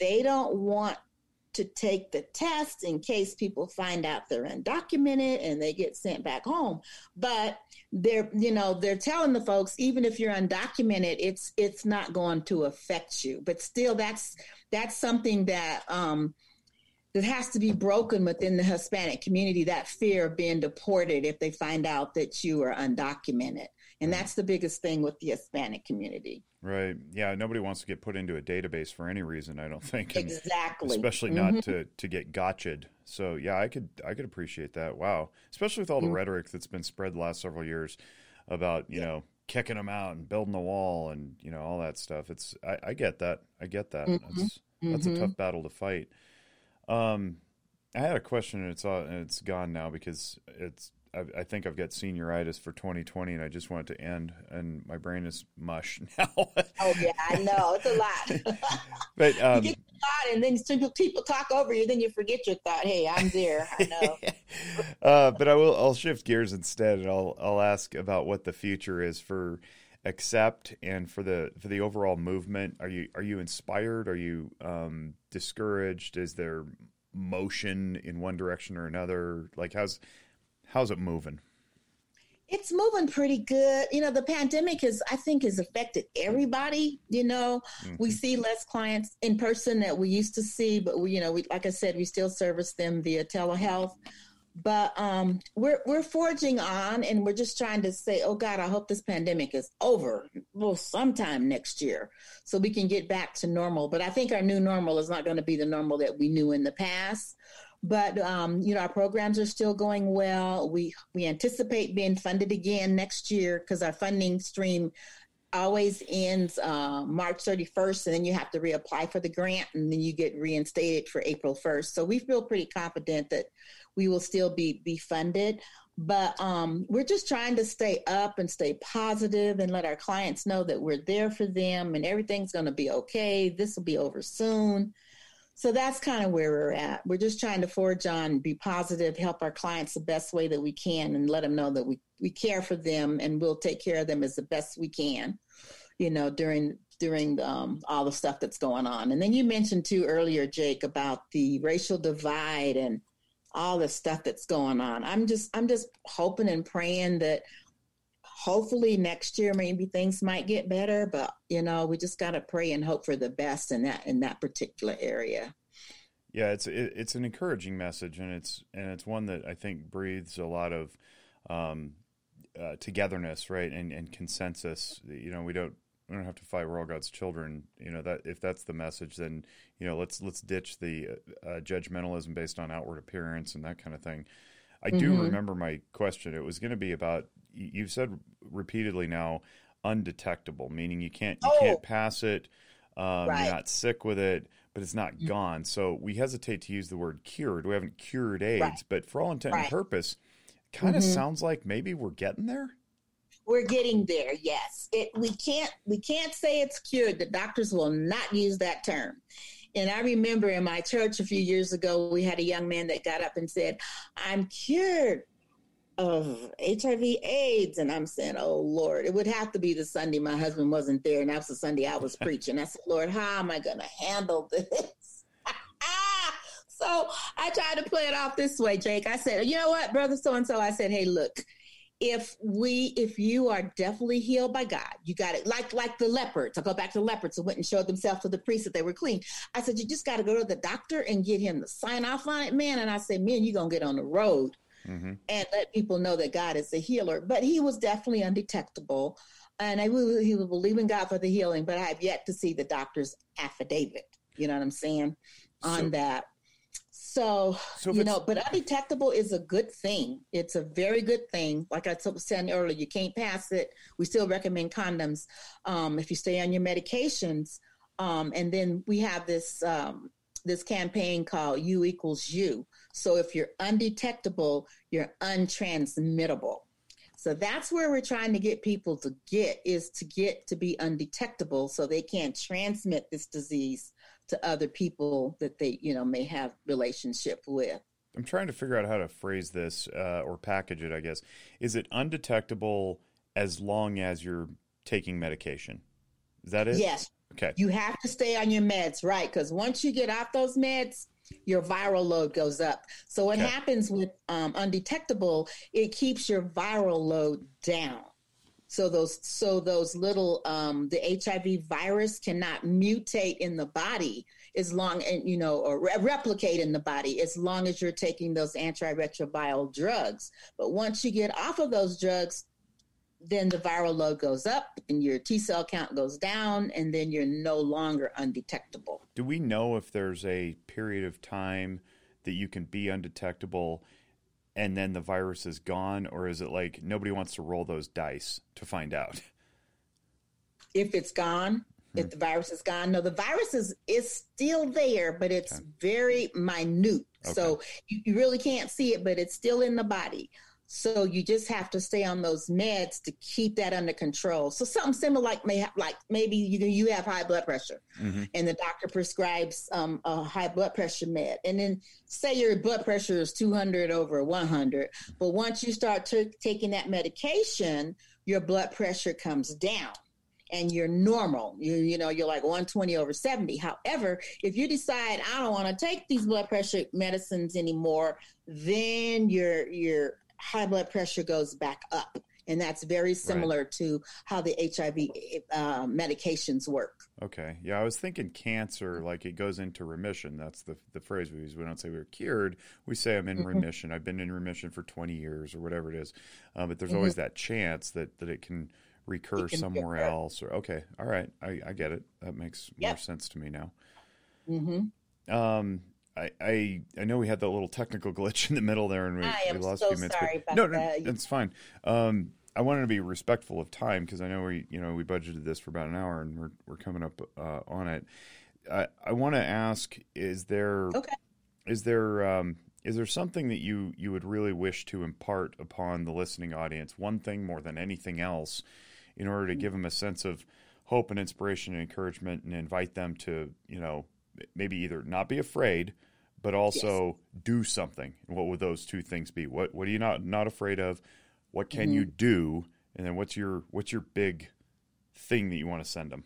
They don't want to take the test in case people find out they're undocumented and they get sent back home. But they're you know they're telling the folks even if you're undocumented, it's it's not going to affect you. But still, that's that's something that. Um, that has to be broken within the Hispanic community that fear of being deported if they find out that you are undocumented. And that's the biggest thing with the Hispanic community. Right. Yeah. Nobody wants to get put into a database for any reason, I don't think. And exactly. Especially mm-hmm. not to, to get gotcha'd. So yeah, I could I could appreciate that. Wow. Especially with all the mm-hmm. rhetoric that's been spread the last several years about, you yeah. know, kicking them out and building the wall and, you know, all that stuff. It's I, I get that. I get that. Mm-hmm. That's that's a mm-hmm. tough battle to fight. Um, I had a question, and it's uh, it's gone now because it's. I, I, think I've got senioritis for 2020, and I just want it to end, and my brain is mush <laughs> now. oh yeah, I know it's a lot. <laughs> but um, you get a lot, and then people talk over you, then you forget your thought. Hey, I'm there. I know. <laughs> uh, but I will. I'll shift gears instead, and I'll I'll ask about what the future is for accept and for the for the overall movement are you are you inspired? Are you um, discouraged? Is there motion in one direction or another? Like how's how's it moving? It's moving pretty good. You know the pandemic has i think has affected everybody you know? Mm-hmm. we see less clients in person that we used to see but we you know we like i said we still service them via telehealth but um, we're we're forging on, and we're just trying to say, "Oh God, I hope this pandemic is over, well, sometime next year, so we can get back to normal." But I think our new normal is not going to be the normal that we knew in the past. But um, you know, our programs are still going well. We we anticipate being funded again next year because our funding stream always ends uh, March 31st, and then you have to reapply for the grant, and then you get reinstated for April 1st. So we feel pretty confident that we will still be be funded. But um, we're just trying to stay up and stay positive and let our clients know that we're there for them and everything's going to be okay. This will be over soon. So that's kind of where we're at. We're just trying to forge on, be positive, help our clients the best way that we can, and let them know that we, we care for them and we'll take care of them as the best we can, you know, during during um, all the stuff that's going on. And then you mentioned too earlier, Jake, about the racial divide and all the stuff that's going on. I'm just I'm just hoping and praying that hopefully next year maybe things might get better, but you know, we just got to pray and hope for the best in that in that particular area. Yeah, it's it, it's an encouraging message, and it's and it's one that I think breathes a lot of um, uh, togetherness, right, and and consensus. You know, we don't we don't have to fight. We're all God's children. You know that if that's the message, then you know let's let's ditch the uh, judgmentalism based on outward appearance and that kind of thing. I mm-hmm. do remember my question. It was going to be about you've said repeatedly now undetectable, meaning you can't you oh. can't pass it. Um, right. You're not sick with it, but it's not mm-hmm. gone. So we hesitate to use the word cured. We haven't cured AIDS, right. but for all intent right. and purpose, it kind of mm-hmm. sounds like maybe we're getting there. We're getting there. Yes, it, we can't we can't say it's cured. The doctors will not use that term. And I remember in my church a few years ago, we had a young man that got up and said, "I'm cured." of HIV AIDS. And I'm saying, oh Lord, it would have to be the Sunday my husband wasn't there. And that was the Sunday I was <laughs> preaching. I said, Lord, how am I going to handle this? <laughs> so I tried to play it off this way, Jake. I said, you know what, brother so and so? I said, hey, look, if we if you are definitely healed by God, you got it. Like like the leopards. I go back to the leopards who went and showed themselves to the priest that they were clean. I said, you just got to go to the doctor and get him to sign off on it, man. And I said, man, you're gonna get on the road mm-hmm. and let people know that God is a healer. But he was definitely undetectable. And I he was believing God for the healing, but I have yet to see the doctor's affidavit. You know what I'm saying? On so, that. So, so you know, but undetectable is a good thing. It's a very good thing. Like I was saying earlier, you can't pass it. We still recommend condoms um, if you stay on your medications. Um, and then we have this um, this campaign called U equals U. So if you're undetectable, you're untransmittable. So that's where we're trying to get people to get is to get to be undetectable so they can't transmit this disease to other people that they, you know, may have relationship with. I'm trying to figure out how to phrase this uh, or package it, I guess. Is it undetectable as long as you're taking medication? Is that it? Yes. Okay. You have to stay on your meds, right? Because once you get off those meds, your viral load goes up. So what okay. happens with um, undetectable? It keeps your viral load down. So those so those little um, the HIV virus cannot mutate in the body as long and you know or re- replicate in the body as long as you're taking those antiretroviral drugs. But once you get off of those drugs, then the viral load goes up and your T cell count goes down, and then you're no longer undetectable. Do we know if there's a period of time that you can be undetectable and then the virus is gone, or is it like nobody wants to roll those dice to find out? If it's gone, hmm. if the virus is gone, no, the virus is, is still there, but it's okay. very minute. Okay. So you, you really can't see it, but it's still in the body. So you just have to stay on those meds to keep that under control. So something similar like may have, like maybe you you have high blood pressure, mm-hmm. and the doctor prescribes um, a high blood pressure med, and then say your blood pressure is 200 over 100, but once you start t- taking that medication, your blood pressure comes down and you're normal. You you know you're like 120 over 70. However, if you decide I don't want to take these blood pressure medicines anymore, then your your high blood pressure goes back up. And that's very similar right. to how the HIV uh, medications work. Okay. Yeah, I was thinking cancer, like it goes into remission. That's the, the phrase we use. We don't say we're cured. We say I'm in mm-hmm. remission. I've been in remission for 20 years or whatever it is. Uh, but there's mm-hmm. always that chance that, that it can recur it can somewhere recur. else. Or Okay. All right. I, I get it. That makes yep. more sense to me now. Mm-hmm. Um, I, I, I know we had that little technical <laughs> glitch in the middle there, and we, we lost so a few minutes. Sorry no, no, it's fine. Um, I wanted to be respectful of time because I know we you know we budgeted this for about an hour and we're we're coming up uh, on it. I I want to ask: Is there okay? Is there um, is there something that you you would really wish to impart upon the listening audience? One thing more than anything else, in order to give them a sense of hope and inspiration and encouragement, and invite them to you know maybe either not be afraid but also yes. do something. What would those two things be? What what are you not not afraid of? What can mm-hmm. you do? And then what's your what's your big thing that you want to send them?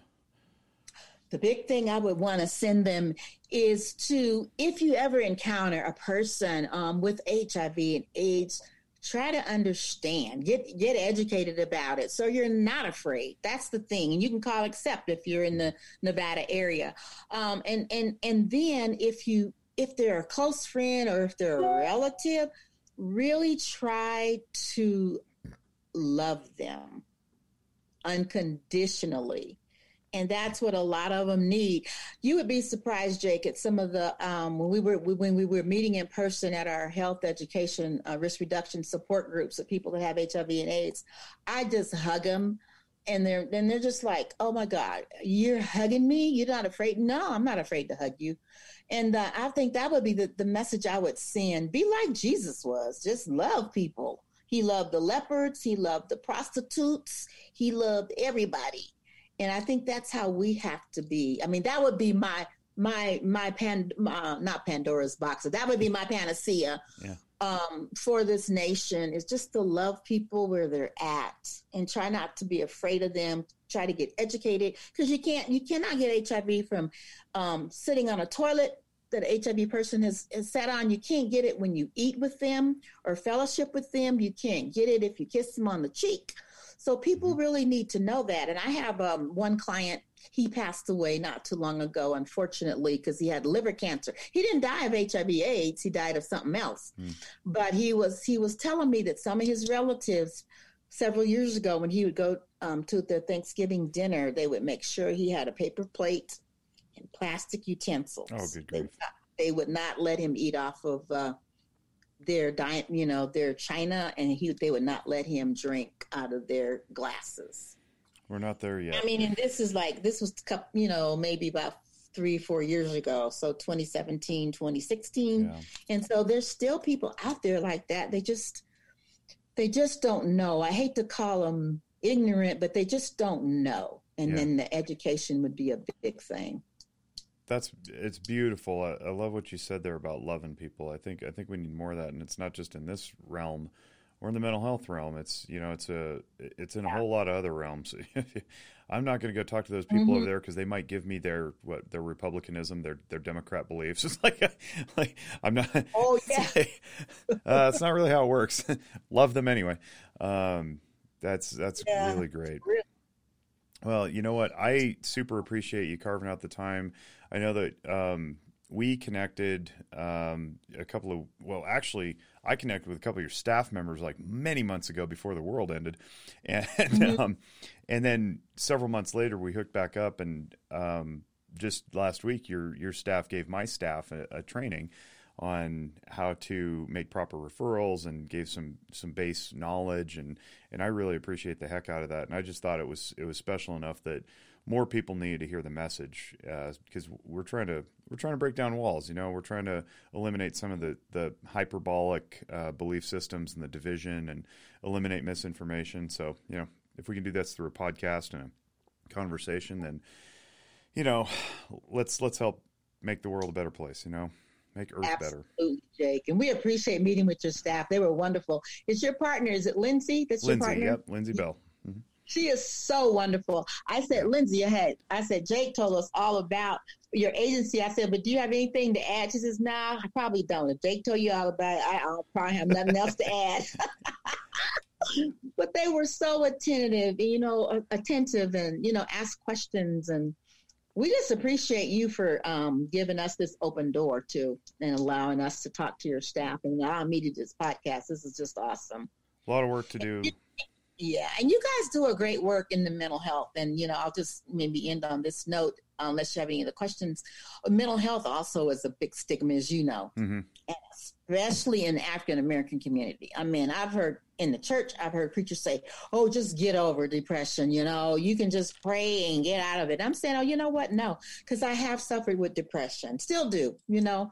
The big thing I would want to send them is to, if you ever encounter a person um, with HIV and AIDS, try to understand, get get educated about it, so you're not afraid. That's the thing, and you can call accept if you're in the Nevada area, um, and and and then if you if they're a close friend or if they're a relative, really try to love them unconditionally. And that's what a lot of them need. You would be surprised, Jake, at some of the um, when we were when we were meeting in person at our health education uh, risk reduction support groups of people that have HIV and AIDS. I just hug them and they're then they're just like, "Oh my God, you're hugging me? You're not afraid? No, I'm not afraid to hug you." And uh, I think that would be the, the message I would send. Be like Jesus was. Just love people. He loved the leopards. He loved the prostitutes. He loved everybody. And I think that's how we have to be. I mean, that would be my my my pan uh, not Pandora's box. That would be my panacea yeah. Um, for this nation is just to love people where they're at and try not to be afraid of them. Try to get educated because you can't you cannot get HIV from um, sitting on a toilet that an HIV person has, has sat on. You can't get it when you eat with them or fellowship with them. You can't get it if you kiss them on the cheek. So people mm-hmm. really need to know that. And I have um, one client, he passed away not too long ago, unfortunately, because he had liver cancer. He didn't die of HIV AIDS, he died of something else. Mm. But he was he was telling me that some of his relatives several years ago when he would go um, to their Thanksgiving dinner, they would make sure he had a paper plate and plastic utensils. Oh, good grief. They, they would not let him eat off of uh, their diet, you know, their china, and he they would not let him drink out of their glasses. We're not there yet. I mean, and this is like this was, you know, maybe about three, four years ago. So 2017, 2016, yeah. and so there's still people out there like that. They just they just don't know. I hate to call them ignorant, but they just don't know. And yeah. then the education would be a big thing that's it's beautiful. I, I, love what you said there about loving people. I think I think we need more of that, and it's not just in this realm or in the mental health realm. It's you know it's a it's in a whole lot of other realms. <laughs> I'm not going to go talk to those people mm-hmm. over there because they might give me their what their republicanism, their their Democrat beliefs. <laughs> It's like <laughs> like I'm not. Oh yeah, uh, it's not really how it works. Love them anyway. Um, that's that's yeah. really great. Well, you know what? I super appreciate you carving out the time. I know that um, we connected um, a couple of well, actually, I connected with a couple of your staff members like many months ago before the world ended, <laughs> and mm-hmm. um, and then several months later we hooked back up, and um, just last week your your staff gave my staff a, a training on how to make proper referrals and gave some some base knowledge. And and I really appreciate the heck out of that. And I just thought it was it was special enough that more people need to hear the message uh, because we're trying to we're trying to break down walls. You know, we're trying to eliminate some of the the hyperbolic uh, belief systems and the division and eliminate misinformation. So you know, if we can do this through a podcast and a conversation, then you know, let's let's help make the world a better place. You know, make Earth better. Absolutely, better. Jake. And we appreciate meeting with your staff. They were wonderful. Is your partner? Is it Lindsay? That's Lindsay, your partner. Yep, Lindsay Bell. Mm-hmm. She is so wonderful. I said, Lindsay, ahead. I said, Jake told us all about your agency. I said, but do you have anything to add? She says, no, nah, I probably don't. If Jake told you all about it, I, I'll probably have nothing else to add. <laughs> but they were so attentive, you know, attentive and, you know, ask questions. And we just appreciate you for um, giving us this open door to and allowing us to talk to your staff and allow me to this podcast. This is just awesome. A lot of work to do. Yeah, and you guys do a great work in the mental health. And you know, I'll just maybe end on this note, unless you have any other questions. Mental health also is a big stigma, as you know, mm-hmm. and especially in the African American community. I mean, I've heard in the church, I've heard preachers say, "Oh, just get over depression. You know, you can just pray and get out of it." I'm saying, "Oh, you know what? No, because I have suffered with depression, still do. You know,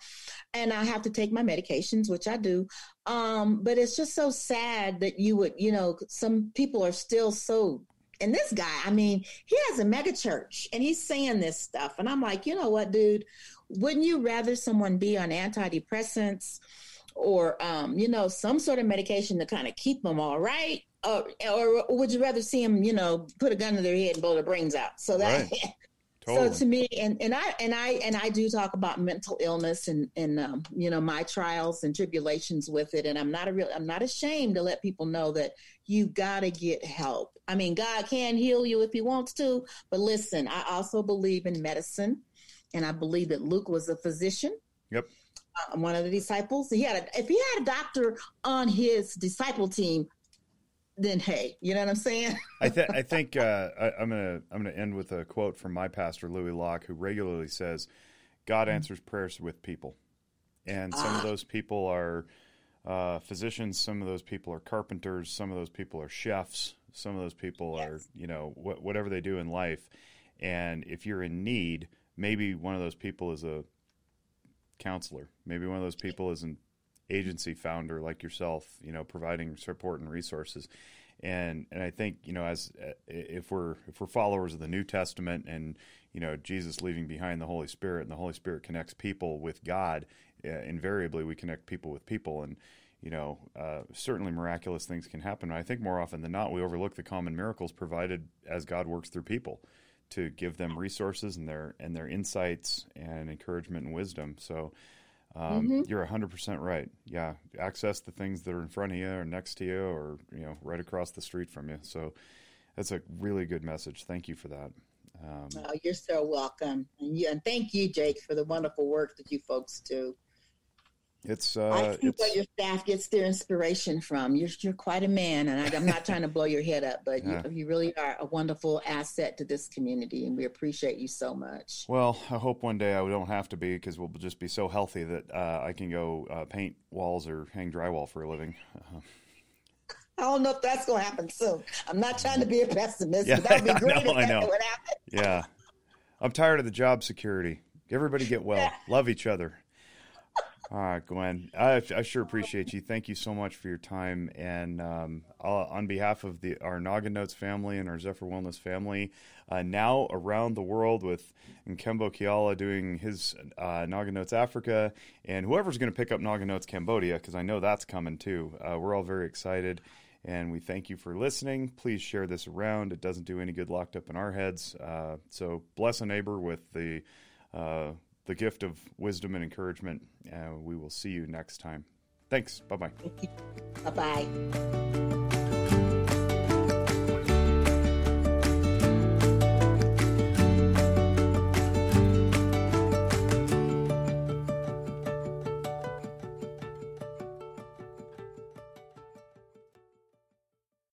and I have to take my medications, which I do. Um, but it's just so sad that you would, you know, some people are still so and this guy, I mean, he has a mega church and he's saying this stuff. And I'm like, you know what, dude? Wouldn't you rather someone be on antidepressants or, um, you know, some sort of medication to kind of keep them all right? Or, or would you rather see them, you know, put a gun to their head and blow their brains out? So that, right. <laughs> Totally. So to me, and, and I and I and I do talk about mental illness and and um, you know my trials and tribulations with it, and I'm not a real I'm not ashamed to let people know that you got to get help. I mean, God can heal you if He wants to, but listen, I also believe in medicine, and I believe that Luke was a physician. Yep. Uh, one of the disciples. He had a, if he had a doctor on his disciple team, then hey, you know what I'm saying? I, th- I think uh, I, am gonna I'm gonna end with a quote from my pastor Louis Locke, who regularly says, "God mm-hmm. answers prayers with people," and some ah. of those people are uh, physicians, some of those people are carpenters, some of those people are chefs, some of those people yes. are you know wh- whatever they do in life, and if you're in need, maybe one of those people is a counselor, maybe one of those people is an agency founder like yourself, you know, providing support and resources. And and I think you know as uh, if we're if we're followers of the New Testament and you know Jesus leaving behind the Holy Spirit and the Holy Spirit connects people with God, uh, invariably we connect people with people and you know, uh, certainly miraculous things can happen. I think more often than not, we overlook the common miracles provided as God works through people to give them resources and their and their insights and encouragement and wisdom. So, um, mm-hmm. You're 100% right. Yeah. Access the things that are in front of you or next to you or, you know, right across the street from you. So that's a really good message. Thank you for that. Um, oh, you're so welcome. And, you, and thank you, Jake, for the wonderful work that you folks do. It's uh, I see where your staff gets their inspiration from. You're you're quite a man, and I, am not trying to blow your head up, but yeah. you, you, really are a wonderful asset to this community, and we appreciate you so much. Well, I hope one day I don't have to be because we'll just be so healthy that uh, I can go uh, paint walls or hang drywall for a living. I don't know if that's going to happen soon. I'm not trying to be a pessimist, yeah, but that would be <laughs> great know, if that would happen. Yeah, I'm tired of the job security. Everybody get well, love each other. All right, Gwen. I, I, sure appreciate you. Thank you so much for your time. And um, on behalf of the our Noggin Notes family and our Zephyr Wellness family, uh, now around the world with Nkembo Kiala doing his uh, Noggin Notes Africa, and whoever's going to pick up Noggin Notes Cambodia, because I know that's coming too. Uh, we're all very excited. And we thank you for listening. Please share this around. It doesn't do any good locked up in our heads. Uh, so bless a neighbor with the uh, the gift of wisdom and encouragement. Uh, we will see you next time. Thanks. Bye bye. Bye bye.